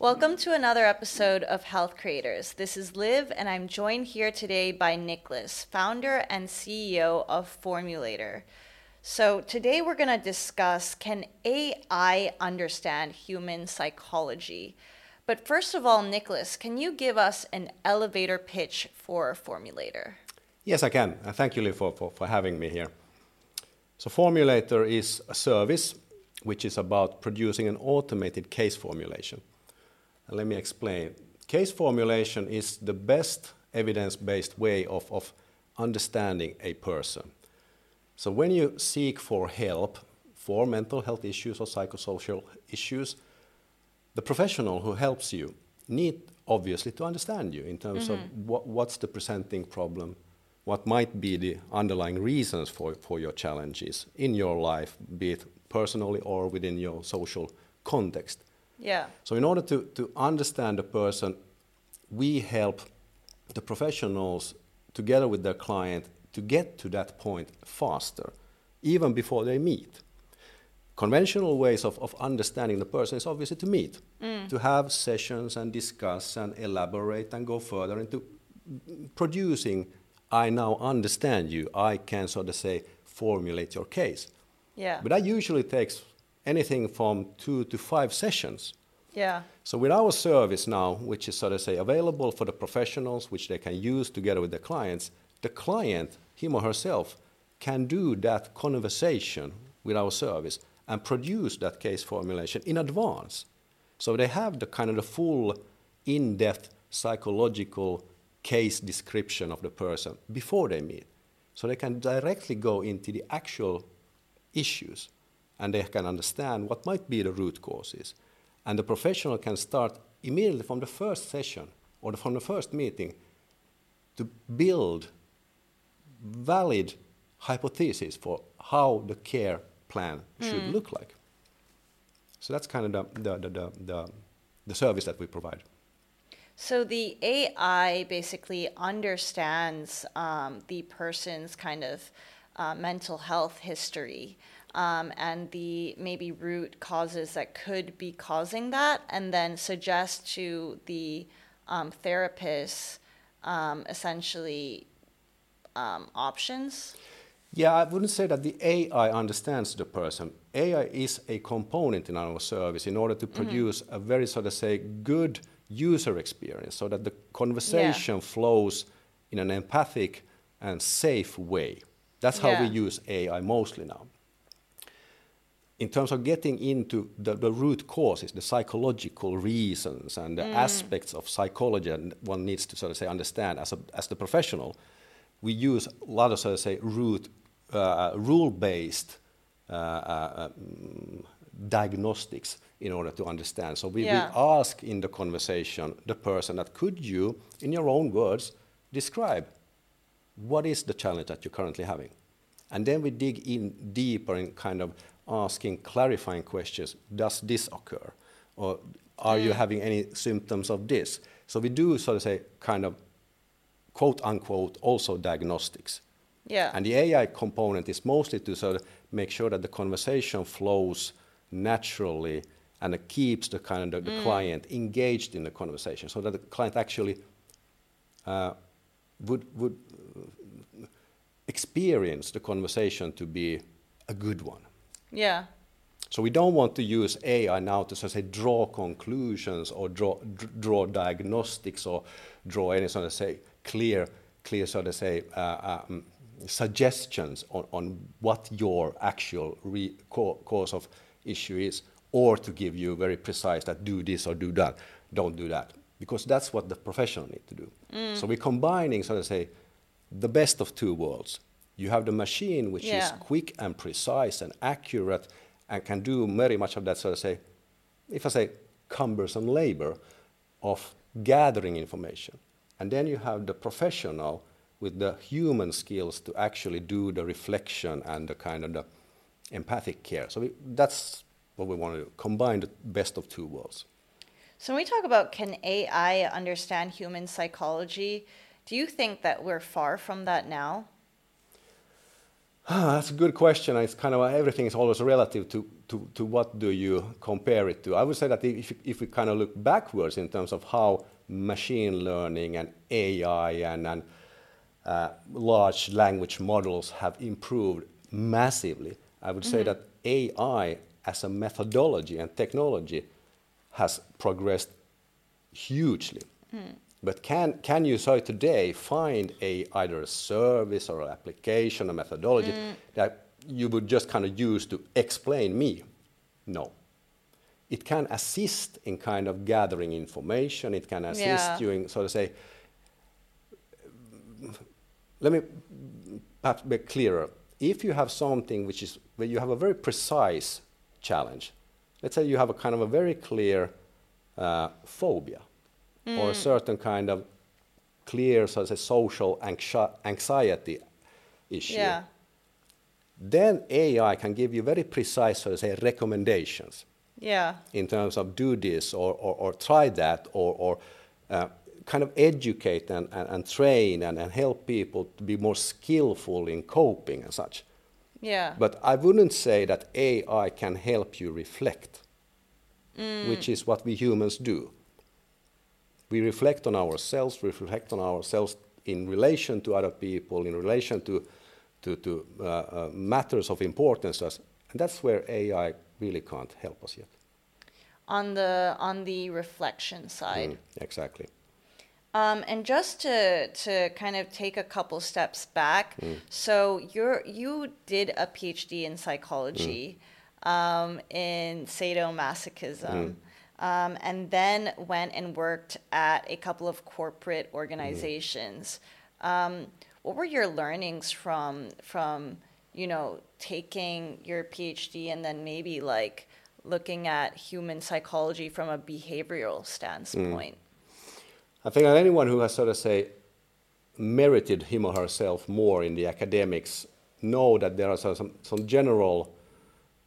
Welcome to another episode of Health Creators. This is Liv, and I'm joined here today by Niklas, founder and CEO of Formulator. So, today we're going to discuss can AI understand human psychology? But first of all, Niklas, can you give us an elevator pitch for Formulator? Yes, I can. Uh, thank you, Liv, for, for, for having me here. So, Formulator is a service which is about producing an automated case formulation. Let me explain. Case formulation is the best evidence based way of, of understanding a person. So when you seek for help for mental health issues or psychosocial issues, the professional who helps you need obviously to understand you in terms mm-hmm. of what, what's the presenting problem, what might be the underlying reasons for, for your challenges in your life, be it personally or within your social context. Yeah. So in order to, to understand a person, we help the professionals together with their client to get to that point faster, even before they meet. Conventional ways of, of understanding the person is obviously to meet, mm. to have sessions and discuss and elaborate and go further into producing, I now understand you, I can sort of say formulate your case. Yeah. But that usually takes anything from two to five sessions. Yeah. So with our service now, which is sort of say available for the professionals, which they can use together with the clients, the client, him or herself, can do that conversation with our service and produce that case formulation in advance. So they have the kind of the full, in-depth psychological case description of the person before they meet. So they can directly go into the actual issues and they can understand what might be the root causes. And the professional can start immediately from the first session or from the first meeting to build valid hypotheses for how the care plan should mm. look like. So that's kind of the, the, the, the, the service that we provide. So the AI basically understands um, the person's kind of uh, mental health history um, and the maybe root causes that could be causing that, and then suggest to the um, therapists um, essentially um, options? Yeah, I wouldn't say that the AI understands the person. AI is a component in our service in order to mm-hmm. produce mm-hmm. a very sort of say good user experience so that the conversation yeah. flows in an empathic and safe way. That's how yeah. we use AI mostly now in terms of getting into the, the, root causes, the psychological reasons and the mm. aspects of psychology and one needs to sort of say understand as, a, as the professional, we use a lot of sort of say root, uh, rule-based uh, uh, um, diagnostics in order to understand. So we, yeah. we ask in the conversation the person that could you, in your own words, describe what is the challenge that you're currently having? And then we dig in deeper in kind of asking clarifying questions. Does this occur? Or are mm. you having any symptoms of this? So we do sort of say kind of quote unquote also diagnostics. Yeah. And the AI component is mostly to sort of make sure that the conversation flows naturally and it keeps the kind of the, the mm. client engaged in the conversation so that the client actually uh, would would experience the conversation to be a good one. Yeah. So we don't want to use AI now to say draw conclusions or draw draw diagnostics or draw any sort of say clear clear sort of say uh, um, suggestions on, on what your actual re- cause of issue is, or to give you very precise that do this or do that. Don't do that because that's what the professional need to do. Mm. So we're combining sort of say the best of two worlds you have the machine, which yeah. is quick and precise and accurate and can do very much of that, so to say, if I say cumbersome labor of gathering information. And then you have the professional with the human skills to actually do the reflection and the kind of the empathic care. So we, that's what we want to do, combine the best of two worlds. So when we talk about can AI understand human psychology, do you think that we're far from that now? Ah, that's a good question. It's kind of everything is always relative to, to, to what do you compare it to. I would say that if, if we kind of look backwards in terms of how machine learning and AI and, and uh, large language models have improved massively, I would say that AI as a methodology and technology has progressed hugely. But can, can you so today find a either a service or an application, a methodology that you would just kind of use to explain me? No. It can assist in kind of gathering information. It can assist Yeah. you in sort of say. Let me perhaps be clearer. If you have something which is where you have a very precise challenge, let's say you have a kind of a very clear uh, phobia or a certain kind of clear so to say, social anxi- anxiety issue, Yeah. then AI can give you very precise, so to say, recommendations Yeah. in terms of do this or, or, or try that or, or uh, kind of educate and, and, and train and, and help people to be more skillful in coping and such. Yeah. But I wouldn't say that AI can help you reflect, which is what we humans do. We reflect on ourselves, we reflect on ourselves in relation to other people, in relation to, to, to uh, uh, matters of importance to us. And that's where AI really can't help us yet. on the on the reflection side. Mm, exactly. Um, and just to to kind of take a couple steps back, so you're you did a PhD in psychology, um, in sadomasochism, um, and then went and worked at a couple of corporate organizations. Um, what were your learnings from from you know taking your PhD and then maybe like looking at human psychology from a behavioral standpoint? I think that anyone who has sort of say merited him or herself more in the academics know that there are some, some general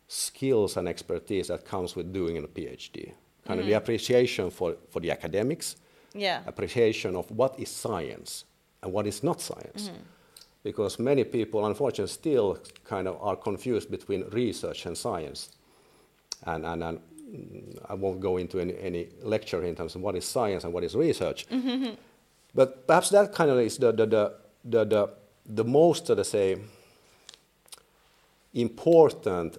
skills and expertise that comes with doing a PhD. Kind of the appreciation for, for the academics, Yeah. appreciation of what is science and what is not science. Because many people, unfortunately, still kind of are confused between research and science. And, and, and mm, I won't go into any, any lecture in terms of what is science and what is research. But perhaps that kind of is the, the, the, the, the, the most, let us say, important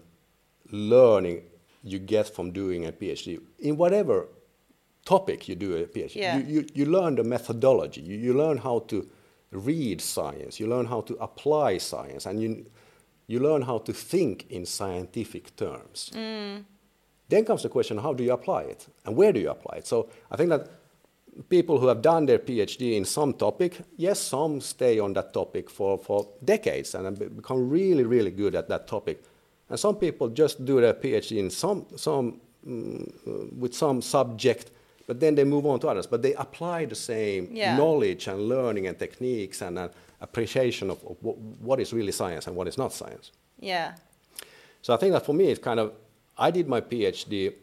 learning you get from doing a PhD in whatever topic you do a PhD. Yeah. You, you, you learn the methodology, you, you learn how to read science, you learn how to apply science, and you, you learn how to think in scientific terms. Mm. Then comes the question how do you apply it and where do you apply it? So I think that people who have done their PhD in some topic, yes, some stay on that topic for, for decades and become really, really good at that topic. And some people just do their PhD in some, some, mm, with some subject, but then they move on to others. But they apply the same Yeah. knowledge and learning and techniques and uh, appreciation of, of what, is really science and what is not science. Yeah. So I think that for me, it's kind of, I did my PhD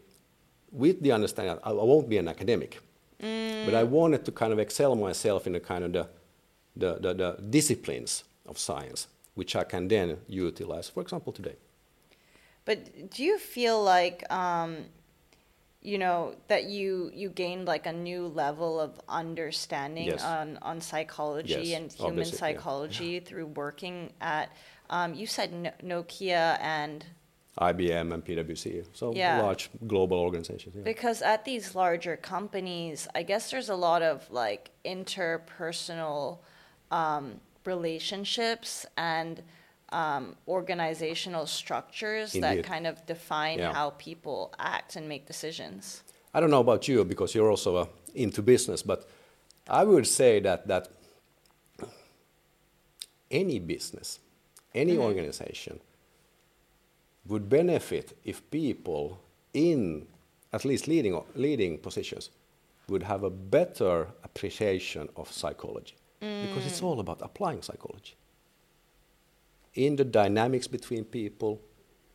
with the understanding that I, won't be an academic, but I wanted to kind of excel myself in the kind of the, the, the, the disciplines of science, which I can then utilize, for example, today. But do you feel like, um, you know, that you you gained like a new level of understanding Yes. on on psychology Yes, and human obviously, yeah. psychology through working at, um, you said no- Nokia and IBM and PwC, so Yeah. large global organizations. Yeah. Because at these larger companies, I guess there's a lot of like interpersonal um, relationships and um, organizational structures that kind of define Yeah. how people act and make decisions. I don't know about you because you're also uh, into business, but I would say that that any business, any organization would benefit if people in at least leading leading positions would have a better appreciation of psychology. Because it's all about applying psychology in the dynamics between people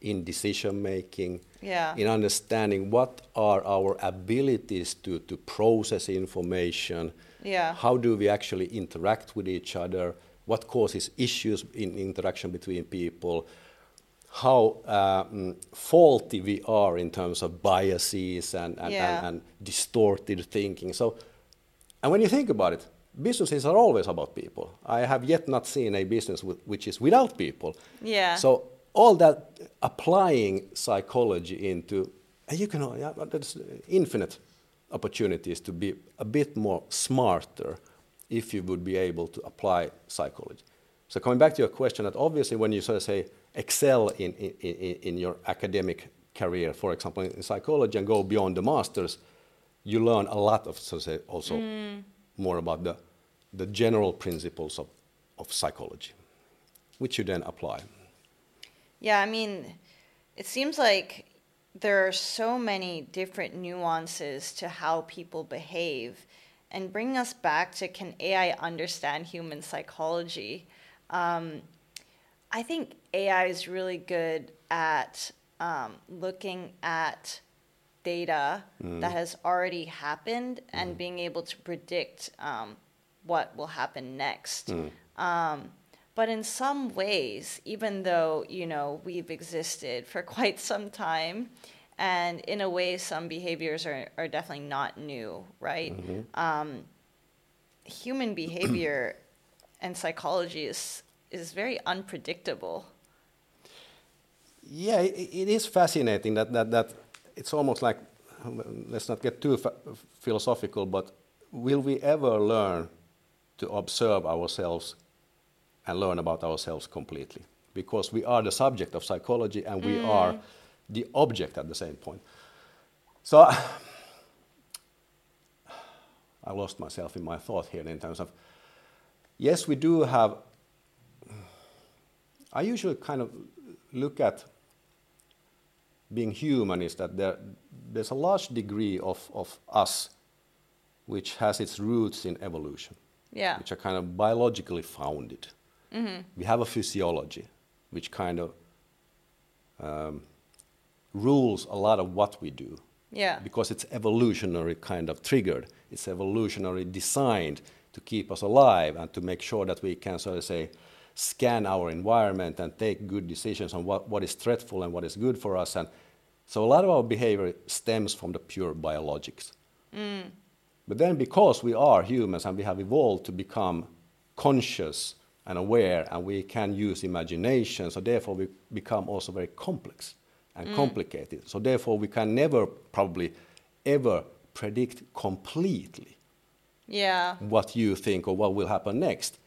in decision making Yeah. in understanding what are our abilities to, to process information Yeah. how do we actually interact with each other what causes issues in interaction between people, how mm, faulty we are in terms of biases and, and, Yeah. and, and distorted thinking. So, and when you think about it, businesses are always about people. I have yet not seen a business which is without people. Yeah. So all that applying psychology into, you can, yeah, there's infinite opportunities to be a bit more smarter if you would be able to apply psychology. So coming back to your question, that obviously when you sort of say excel in, in, in, in your academic career, for example, in psychology and go beyond the masters, you learn a lot of, so say, also mm. more about the, the general principles of, of psychology, which you then apply. Yeah, I mean, it seems like there are so many different nuances to how people behave. And bringing us back to can AI understand human psychology? Um, I think AI is really good at um, looking at data that has already happened and being able to predict um, what will happen next. Um, but in some ways, even though you know we've existed for quite some time, and in a way, some behaviors are, are definitely not new, right? Um, human behavior and psychology is is very unpredictable. Yeah, i it is fascinating that, that, that it's almost like, let's not get too fa- philosophical, but will we ever learn to observe ourselves and learn about ourselves completely? Because we are the subject of psychology and we mm. are the object at the same point. So I lost myself in my thought here in terms of, yes, we do have I usually kind of look at being human is that there, there's a large degree of, of us which has its roots in evolution, Yeah. which are kind of biologically founded. We have a physiology which kind of um, rules a lot of what we do Yeah. because it's evolutionary kind of triggered. It's evolutionary designed to keep us alive and to make sure that we can sort of say scan our environment and take good decisions on what, what is threatful and what is good for us. And so a lot of our behavior stems from the pure biologics. But then because we are humans and we have evolved to become conscious and aware and we can use imagination, so therefore we become also very complex and mm. complicated. So therefore we can never probably ever predict completely Yeah. what you think or what will happen next.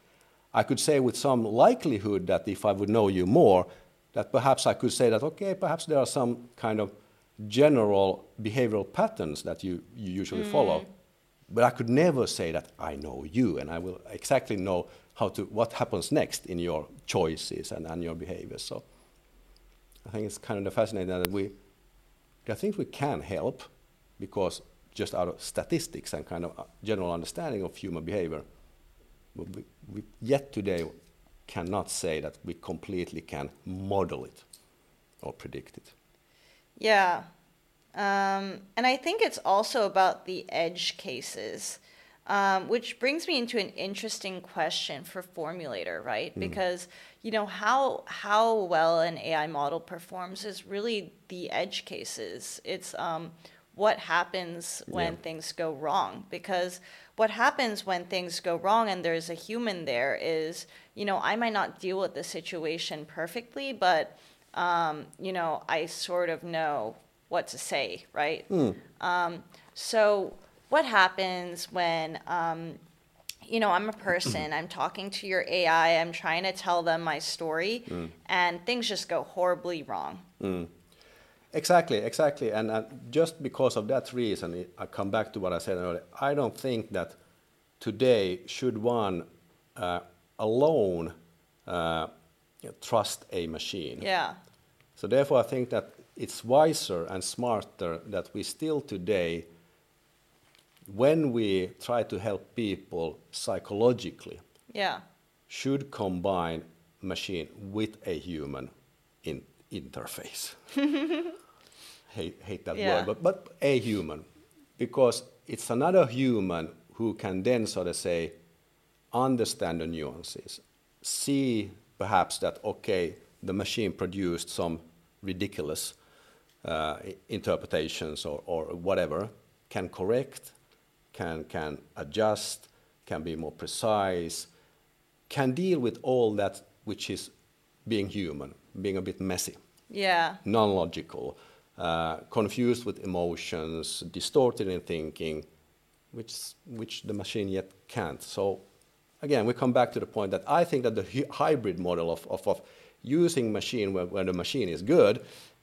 I could say with some likelihood that if I would know you more, that perhaps I could say that, okay, perhaps there are some kind of general behavioral patterns that you, you usually follow. Mm. But I could never say that I know you and I will exactly know how to, what happens next in your choices and, and your behavior. So I think it's kind of fascinating that we, I think we can help because just out of statistics and kind of uh, general understanding of human behavior, we, we yet today cannot say that we completely can model it or predict it. Yeah. Um, and I think it's also about the edge cases, um, which brings me into an interesting question for Formulator, right? Because, you know, how, how well an AI model performs is really the edge cases. It's um, what happens when Yeah. things go wrong. Because what happens when things go wrong and there's a human there is, you know, I might not deal with the situation perfectly, but um, you know, I sort of know what to say, right? Um, so, what happens when, um, you know, I'm a person, I'm talking to your AI, I'm trying to tell them my story, and things just go horribly wrong? Exactly, exactly. And uh, just because of that reason, I come back to what I said earlier. I don't think that today should one uh, alone uh, trust a machine. Yeah, So therefore, I think that it's wiser and smarter that we still today, when we try to help people psychologically, yeah, should combine machine with a human in interface. hate, hate that Yeah. word, but, but a human, because it's another human who can then sort of say, understand the nuances, see perhaps that okay, the machine produced some ridiculous interpretations or, or whatever, can correct, can can adjust, can be more precise, can deal with all that which is being human, being a bit messy, Yeah. non-logical, uh, confused with emotions, distorted in thinking, which which the machine yet can't. So again, we come back to the point that I think that the hy- hybrid model of, of, of using machine where, where the machine is good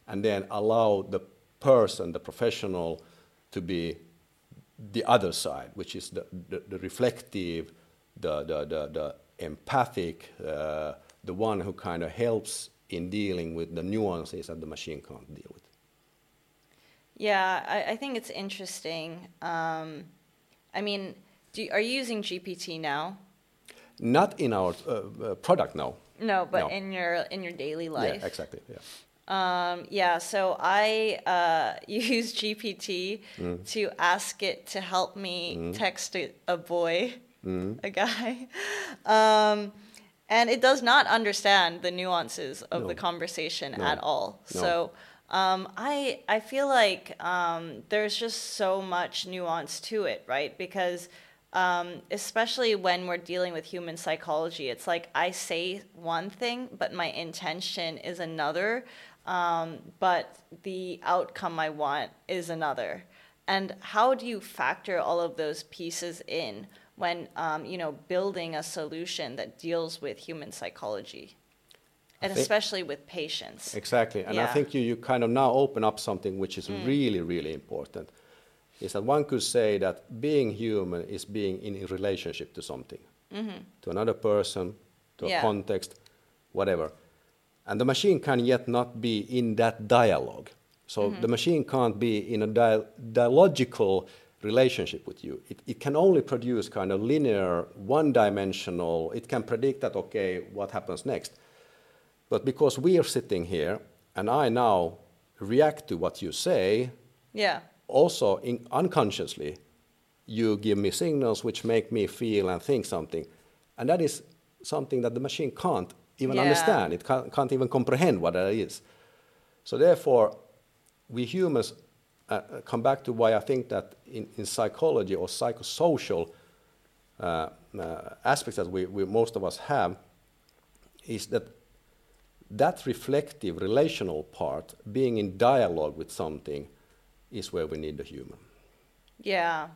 and then allow the person, the professional, to be the other side, which is the, the, the reflective, the, the, the, the empathic, uh, the one who kind of helps in dealing with the nuances that the machine can't deal with. Yeah, I, I think it's interesting. Um, I mean, do are you using GPT now? Not in our uh, uh, product now. No, but No. in your in your daily life. Yeah, exactly. Yeah. Um, yeah, so I uh, use GPT Mm. to ask it to help me text a, a boy, Mm. a guy. Um, and it does not understand the nuances of the conversation No. at all. No. So um, I, I feel like um, there's just so much nuance to it, right? Because um, especially when we're dealing with human psychology, it's like I say one thing, but my intention is another, um, but the outcome I want is another. And how do you factor all of those pieces in when um, you know building a solution that deals with human psychology, and think- especially with patients? Exactly. And I Yeah. Mm. think you, you kind of now open up something which is really, really important. Is that one could say that being human is being in a relationship to something, to another person, to Mm-hmm. Yeah. a context, whatever. And the machine can yet not be in that dialogue. So Mm-hmm. the machine can't be in a dia- dialogical relationship with you. It, it can only produce kind of linear, one dimensional, it can predict that, okay, what happens next. But because we are sitting here and I now react to what you say, Yeah. also in, unconsciously, you give me signals which make me feel and think something. And that is something that the machine can't even Yeah. understand. It can't, can't even comprehend what that is. So, therefore, we humans uh, uh, come back to why I think that in, in psychology or psychosocial uh, uh, aspects that we, we, most of us have, is that that reflective relational part, being in dialogue with something, is where we need the human. Yeah.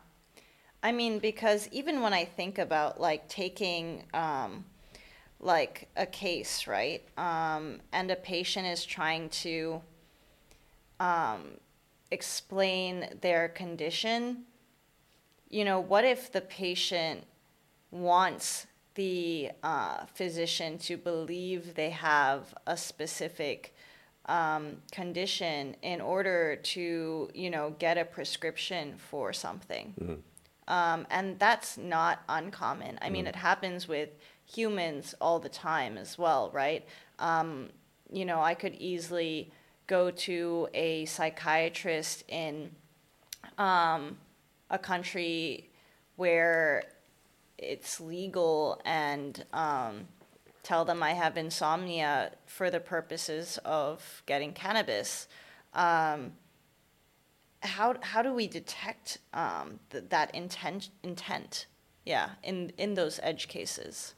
I mean, because even when I think about like taking um, like a case, right? Um, and a patient is trying to um, explain their condition, you know, what if the patient wants the uh, physician to believe they have a specific um, condition in order to, you know, get a prescription for something? Um, and that's not uncommon. I mean, it happens with humans all the time as well, right? Um, you know, I could easily go to a psychiatrist in um, a country where it's legal and um, tell them I have insomnia for the purposes of getting cannabis. Um, how how do we detect um, th- that intent intent? Yeah, in in those edge cases.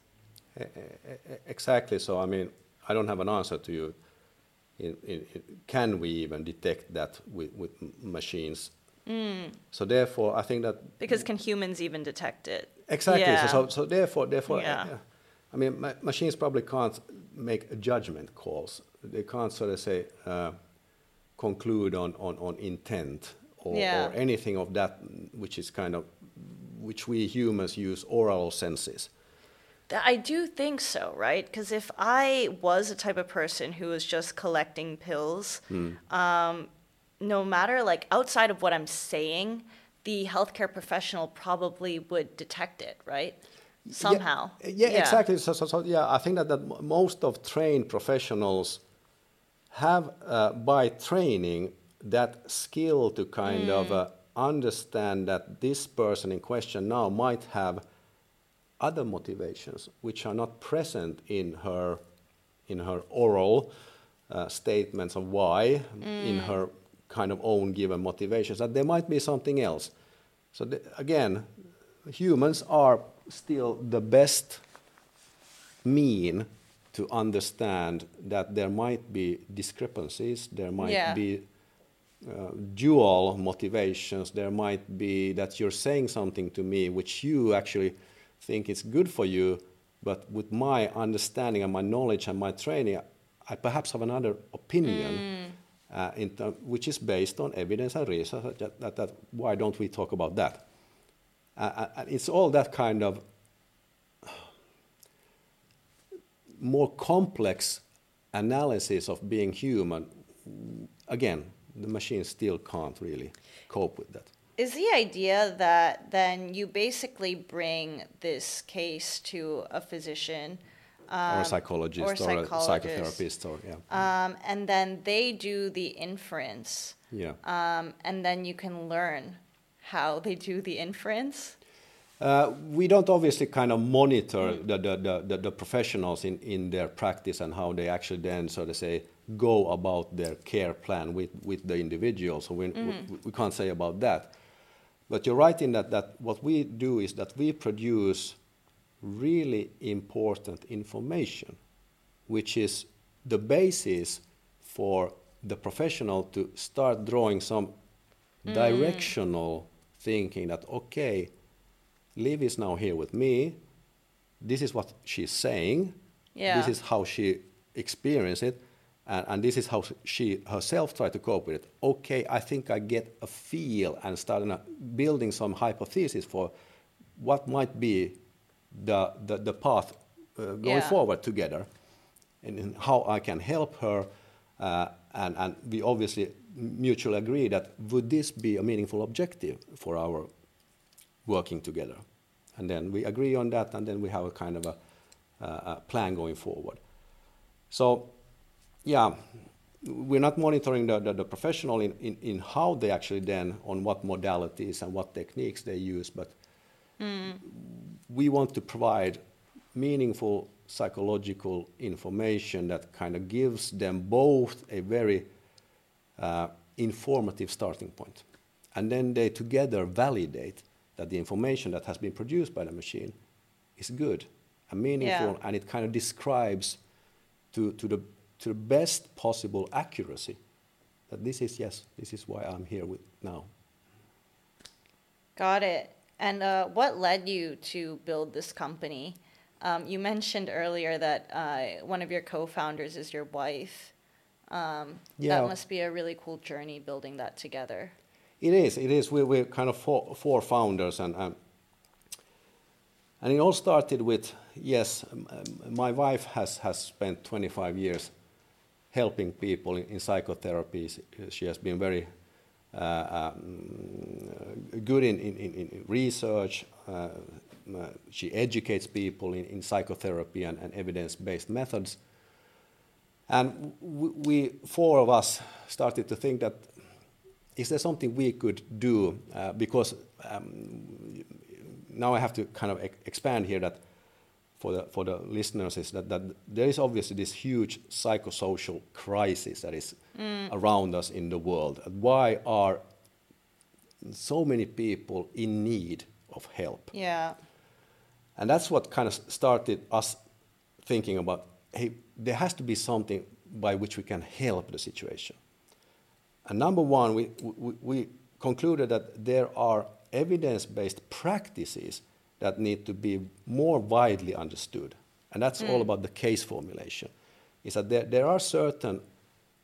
Exactly. So, I mean, I don't have an answer to you. In, in, in, can we even detect that with, machines? So, therefore, I think that Because can humans even detect it? Exactly. Yeah. So, so, so therefore, therefore, Yeah. uh, I mean, ma- machines probably can't make judgment calls. They can't sort of say uh, conclude on, on, on intent or, Yeah. or anything of that, which is kind of which we humans use oral senses. I do think so, right? Because if I was a type of person who was just collecting pills, um, no matter like outside of what I'm saying, the healthcare professional probably would detect it, right? Somehow. Yeah, yeah, exactly. So, so, so, yeah, I think that, that most of trained professionals have, uh, by training, that skill to kind of uh, understand that this person in question now might have other motivations which are not present in her in her oral uh, statements of why mm. in her kind of own given motivations that there might be something else so the, again humans are still the best mean to understand that there might be discrepancies there might yeah. be uh, dual motivations there might be that you're saying something to me which you actually think it's good for you, but with my understanding and my knowledge and my training, I perhaps have another opinion, mm. uh, which is based on evidence and research. That, that, that why don't we talk about that? Uh, uh it's all that kind of more complex analysis of being human. Again, the machine still can't really cope with that is the idea that then you basically bring this case to a physician um, or a psychologist or, or, a psychotherapist or yeah. Um, and then they do the inference. Yeah. Um, and then you can learn how they do the inference? Uh, we don't obviously kind of monitor mm. the, the, the, the, professionals in, in their practice and how they actually then sort of say go about their care plan with, with the individual. So we, mm. we, we can't say about that but you're right in that, that what we do is that we produce really important information, which is the basis for the professional to start drawing some mm. directional thinking that, okay, Liv is now here with me. This is what she's saying. Yeah. This is how she experienced it and, and, this is how she herself tried to cope with it. Okay, I think I get a feel and started building some hypothesis for what might be the, the, the path uh, going yeah. forward together and, and, how I can help her. Uh, and, and we obviously mutually agree that would this be a meaningful objective for our working together? And then we agree on that, and then we have a kind of a, uh, a plan going forward. So yeah, we're not monitoring the, the, the professional in, in, in, how they actually then, on what modalities and what techniques they use, but mm. we want to provide meaningful psychological information that kind of gives them both a very uh, informative starting point. And then they together validate that the information that has been produced by the machine is good and meaningful, yeah. and it kind of describes to, to the to the best possible accuracy that this is yes this is why i'm here with now. Got it. And uh, what led you to build this company? Um, you mentioned earlier that uh, one of your co-founders is your wife. Um, yeah. that must be a really cool journey building that together. It is it is. We, we're kind of four, four founders and um, and it all started with yes my wife has has spent 25 years helping people in, psychotherapy. She has been very uh, um, good in, in, in research. Uh, she educates people in, in psychotherapy and, and evidence-based methods. And we, four of us, started to think that is there something we could do? Uh, because um, now I have to kind of e expand here that for the, for the listeners is that, that there is obviously this huge psychosocial crisis that is mm. around us in the world. Why are so many people in need of help? Yeah. And that's what kind of started us thinking about hey, there has to be something by which we can help the situation. And number one, we, we, we concluded that there are evidence based practices that need to be more widely understood. And that's mm. all about the case formulation. Is that there, there are certain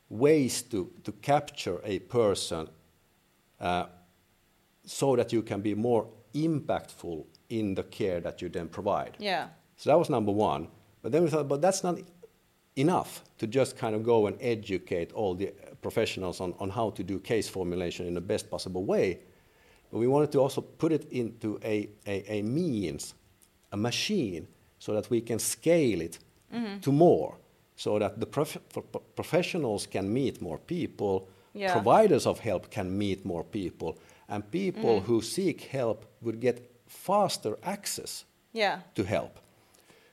ways to, to capture a person uh, so that you can be more impactful in the care that you then provide. Yeah. So that was number one. But then we thought, but that's not enough to just kind of go and educate all the professionals on, on how to do case formulation in the best possible way. But we wanted to also put it into a, a, a means, a machine, so that we can scale it mm-hmm. to more, so that the prof- professionals can meet more people, yeah. providers of help can meet more people, and people mm-hmm. who seek help would get faster access Yeah. to help.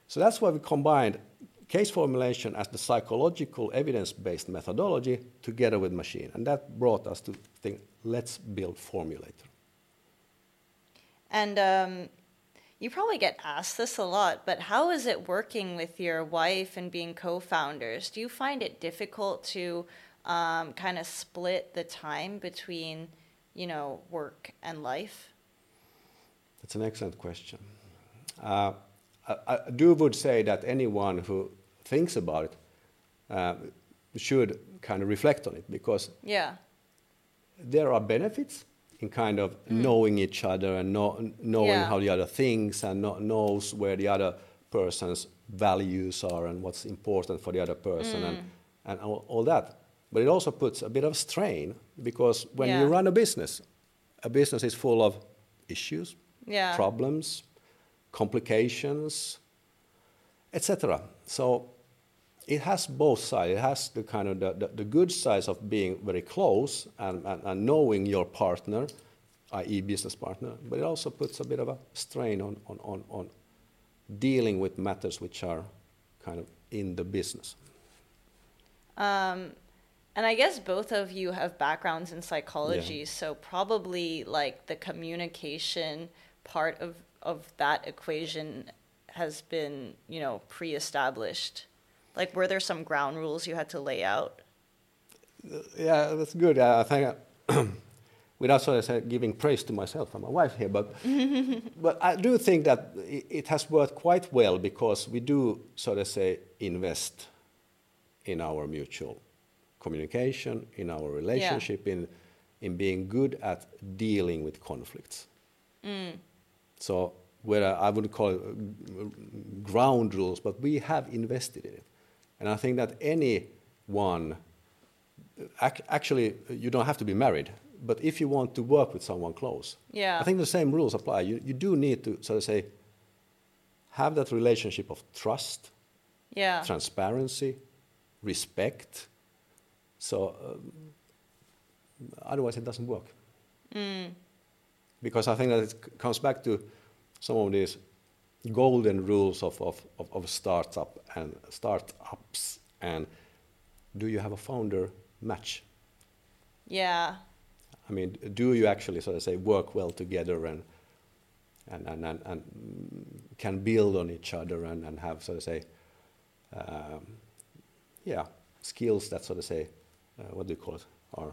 So that's why we combined case formulation as the psychological evidence-based methodology together with machine. And that brought us to think, let's build Formulator. And um, you probably get asked this a lot, but how is it working with your wife and being co-founders? Do you find it difficult to um, kind of split the time between, you know, work and life? That's an excellent question. Uh, I, I, do would say that anyone who thinks about it uh, should kind of reflect on it because Yeah. there are benefits in kind of mm. knowing each other and know, knowing Yeah. how the other thinks and know, knows where the other person's values are and what's important for the other person and, mm. and all, all that. But it also puts a bit of strain because when Yeah. you run a business, a business is full of issues, Yeah. problems, complications, etc. So it has both sides. It has the kind of the, the, the good sides of being very close and, and, and knowing your partner, i.e. business partner, but it also puts a bit of a strain on, on, on, on dealing with matters which are kind of in the business. Um, and I guess both of you have backgrounds in psychology, Yeah. so probably like the communication part of, of that equation has been, you know, pre-established. Like, were there some ground rules you had to lay out? Yeah, that's good. I think, uh, without sort of say, giving praise to myself and my wife here, but but I do think that it, has worked quite well because we do sort of say invest in our mutual communication, in our relationship, in in being good at dealing with conflicts. So where I wouldn't call it uh, ground rules, but we have invested in it, and I think that anyone ac- actually you don't have to be married but if you want to work with someone close Yeah. i think the same rules apply you, you do need to sort of say have that relationship of trust Yeah. transparency respect so um, otherwise it doesn't work because i think that it comes back to some of these golden rules of, of, of, of startup and startups and do you have a founder match Yeah. I mean, do you actually sort of say work well together and and and, and, and can build on each other and, and have sort of say, um, yeah, skills that sort of say, uh, what do you call it? Are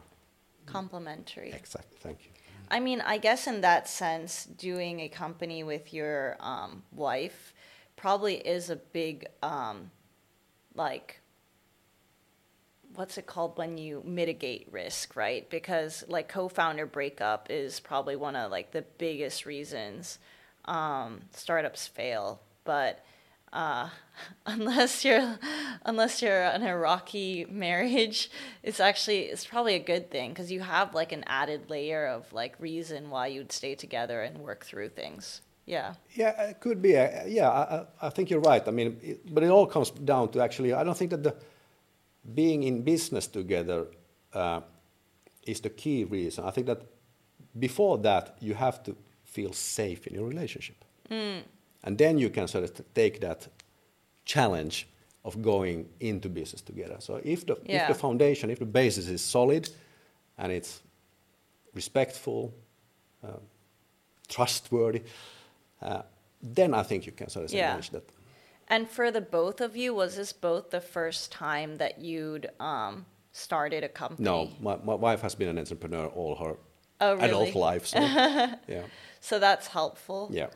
Complementary. exactly. Thank you. I mean, I guess in that sense, doing a company with your um, wife probably is a big, um, like, what's it called when you mitigate risk, right? Because like co-founder breakup is probably one of like the biggest reasons um, startups fail. But uh, unless you're unless you're in a rocky marriage, it's actually it's probably a good thing because you have like an added layer of like reason why you'd stay together and work through things. Yeah. Yeah, it could be. Uh, yeah, I, I- think you're right. I mean, it, but it all comes down to actually, I don't think that the being in business together uh, is the key reason. I think that before that, you have to feel safe in your relationship. And then you can sort of take that challenge of going into business together. So if the, if the foundation, if the basis is solid and it's respectful, uh, trustworthy, uh, then I think you can sort of Yeah. manage that. And for the both of you, was this both the first time that you'd um, started a company? No, my, my wife has been an entrepreneur all her Oh, adult life. So, yeah, So that's helpful. yeah.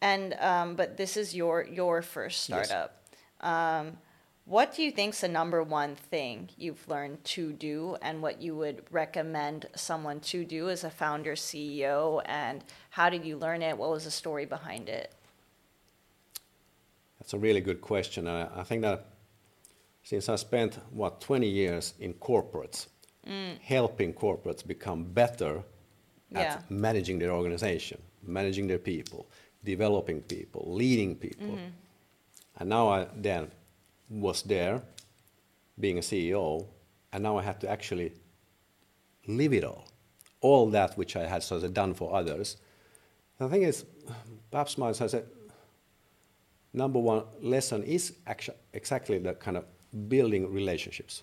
And um, but this is your your first Yes. startup. Um, what do you think's the number one thing you've learned to do, and what you would recommend someone to do as a founder CEO? And how did you learn it? What was the story behind it? That's a really good question. Uh, I think that since I spent, what, 20 years in corporates, helping corporates become better Yeah. at managing their organization, managing their people, developing people, leading people. Mm-hmm. And now I then was there being a CEO, and now I had to actually live it all. All that which I had sort of done for others, The thing is, perhaps my a number one lesson is actu- exactly the kind of building relationships.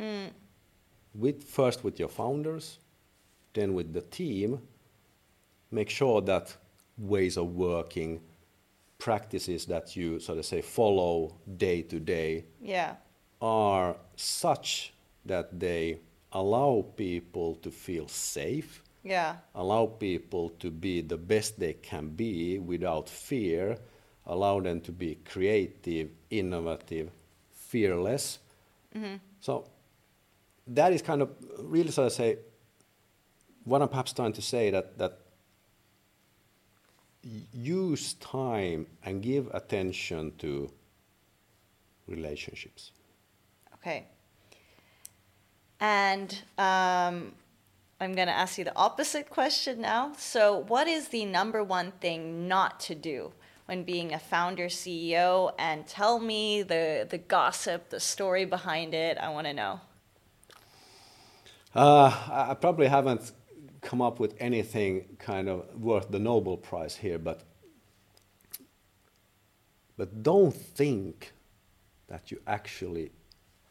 Mm. With first with your founders, then with the team. Make sure that ways of working, practices that you sort of say follow day to day Yeah. are such that they allow people to feel safe, Yeah. allow people to be the best they can be without fear, allow them to be creative, innovative, fearless. Mm-hmm. So that is kind of really sort of say what I'm perhaps trying to say that that use time and give attention to relationships. Okay. And um, I'm going to ask you the opposite question now. So, what is the number one thing not to do when being a founder CEO? And tell me the, the gossip, the story behind it. I want to know. Uh, I I probably haven't come up with anything kind of worth the Nobel Prize here, but but don't think that you actually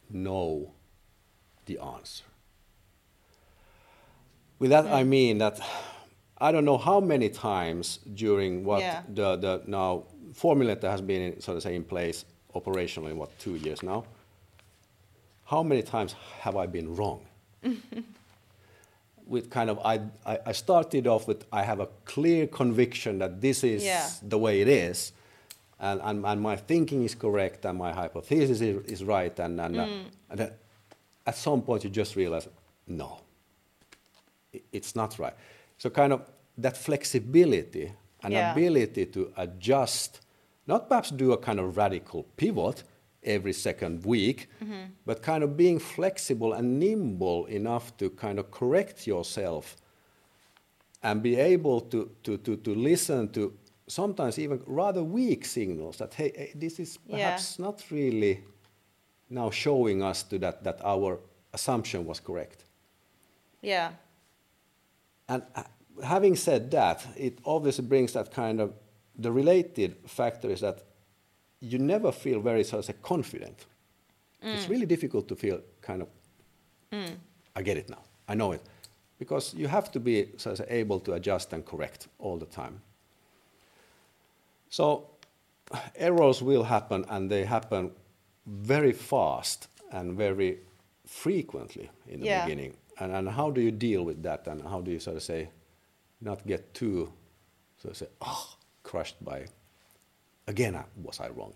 know the answer. With that, I mean that I don't know how many times during what Yeah. the, the now formula that has been in, sort of say in place operationally in what two years now. How many times have I been wrong? with kind of I, I started off with I have a clear conviction that this is Yeah. the way it is, and, and, and my thinking is correct and my hypothesis is, is right, and and, uh, and then at some point you just realize no, it's not right. So kind of that flexibility and Yeah. ability to adjust, not perhaps do a kind of radical pivot every second week, but kind of being flexible and nimble enough to kind of correct yourself and be able to, to, to, to listen to sometimes even rather weak signals that, hey, eh, this is Yeah. perhaps not really now showing us to that, that our assumption was correct. Yeah. And uh, having said that, it obviously brings that kind of the related factor is that you never feel very sort of confident. It's mm. really difficult to feel kind of. Mm. I get it now. I know it, because you have to be sort of say, able to adjust and correct all the time. So errors will happen, and they happen very fast and very frequently in the Yeah. beginning. And, and how do you deal with that? And how do you sort of say, not get too, sort of say, oh, crushed by, again, was I wrong?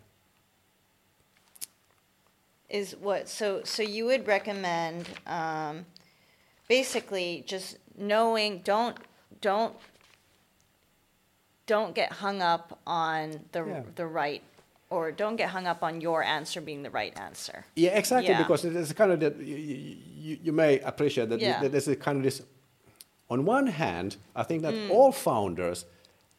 is what so so you would recommend um, basically just knowing don't don't don't get hung up on the Yeah. the right or don't get hung up on your answer being the right answer Yeah, exactly. Yeah. Because there's kind of that you, you, you may appreciate that Yeah. that there's a kind of this. On one hand, I think that Mm. all founders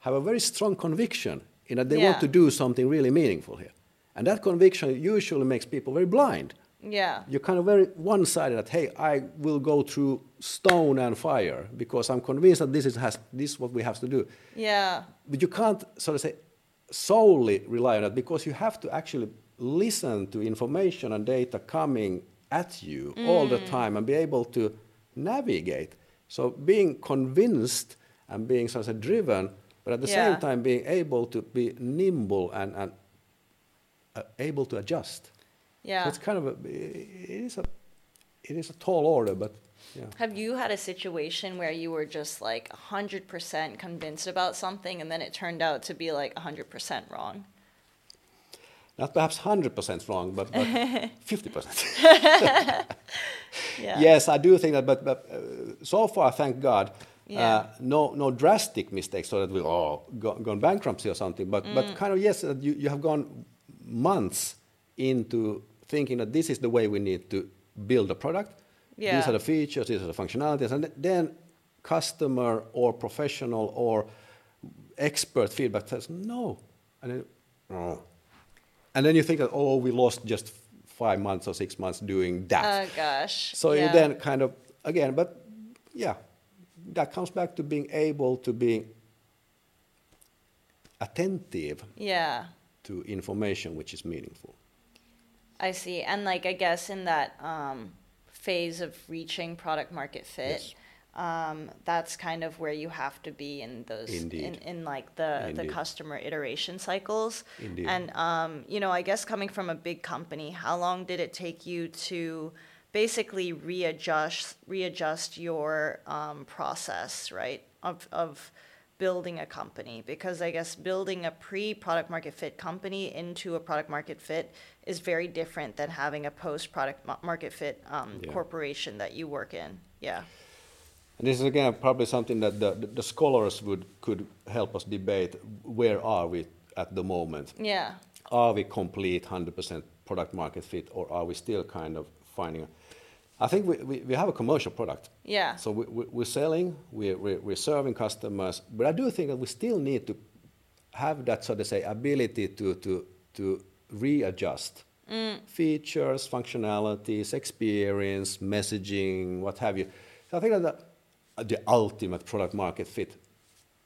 have a very strong conviction in that they Yeah. want to do something really meaningful here, and that conviction usually makes people very blind. yeah You're kind of very one-sided. That hey, I will go through stone and fire because I'm convinced that this is has this is what we have to do. yeah But you can't sort of say solely rely on that because you have to actually listen to information and data coming at you all the mm. time and be able to navigate. So being convinced and being sort of say, driven, but at the Yeah. same time being able to be nimble and, and uh, able to adjust. So yeah it's kind of a, it is a, it is a tall order, but yeah. have you had a situation where you were just like 100% convinced about something and then it turned out to be like 100% wrong Not perhaps 100% wrong, but, but 50%. yeah Yes, I do think that, but, but uh, so far, thank God, Yeah. uh, no, no drastic mistakes so that we oh go, gone bankruptcy or something. But, Mm. but kind of yes, uh, you, you have gone months into thinking that this is the way we need to build a product. Yeah. These are the features, these are the functionalities, and then customer or professional or expert feedback says no, and then, oh. and then you think that oh we lost just five months or six months doing that. oh gosh So yeah. you then kind of again, but yeah, that comes back to being able to be attentive Yeah. to information which is meaningful. I see. And like I guess in that um, phase of reaching product market fit, Yes. um, that's kind of where you have to be in those in, Indeed. in like the the customer iteration cycles. Indeed. And um, you know, I guess coming from a big company, how long did it take you to basically readjust readjust your um, process, right? Of of building a company because I guess building a pre product market fit company into a product market fit is very different than having a post product market fit um, Yeah. corporation that you work in. Yeah. And this is again probably something that the, the scholars would could help us debate. Where are we at the moment? Yeah. Are we complete 100% product market fit, or are we still kind of finding? I think we, we, we have a commercial product. Yeah. So we, we, we're selling, we're, we're, we're serving customers, but I do think that we still need to have that, so to say, ability to, to, to readjust mm. features, functionalities, experience, messaging, what have you. So I think that the, the ultimate product market fit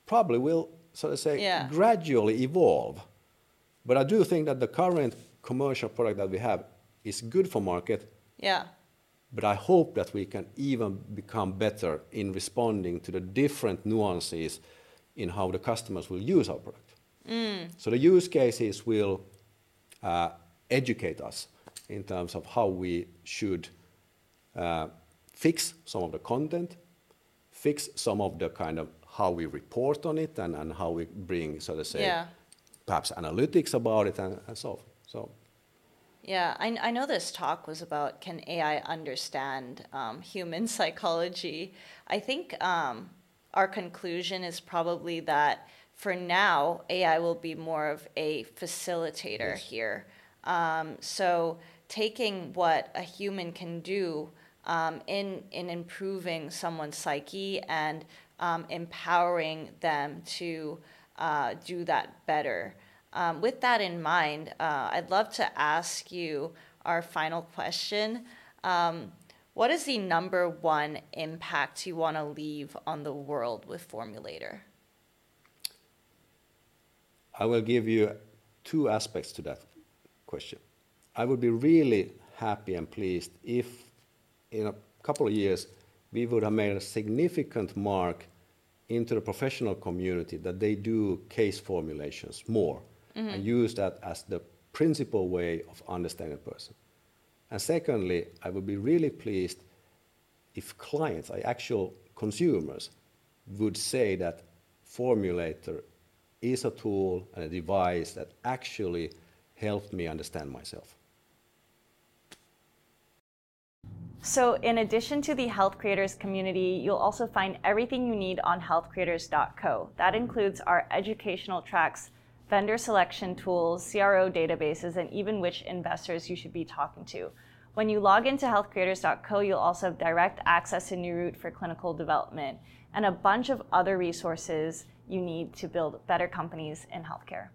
probably will, so to say, Yeah. gradually evolve. But I do think that the current commercial product that we have is good for market, Yeah. But I hope that we can even become better in responding to the different nuances in how the customers will use our product. So the use cases will uh, educate us in terms of how we should uh, fix some of the content, fix some of the kind of how we report on it, and, and how we bring, so to say, Yeah. perhaps analytics about it, and, and so on. So Yeah, I, I know this talk was about can AI understand um, human psychology. I think um, our conclusion is probably that for now, AI will be more of a facilitator Yes. here. Um, so taking what a human can do um, in in improving someone's psyche and um, empowering them to uh, do that better. Um, with that in mind, uh, I'd love to ask you our final question. Um, what is the number one impact you want to leave on the world with Formulator? I will give you two aspects to that question. I would be really happy and pleased if, in a couple of years, we would have made a significant mark into the professional community that they do case formulations more Mm-hmm. and use that as the principal way of understanding a person. And secondly, I would be really pleased if clients, like actual consumers, would say that Formulator is a tool and a device that actually helped me understand myself. So, in addition to the Health Creators community, you'll also find everything you need on healthcreators.co. That includes our educational tracks, vendor selection tools, CRO databases, and even which investors you should be talking to. When you log into healthcreators.co, you'll also have direct access to Neuroute for clinical development and a bunch of other resources you need to build better companies in healthcare.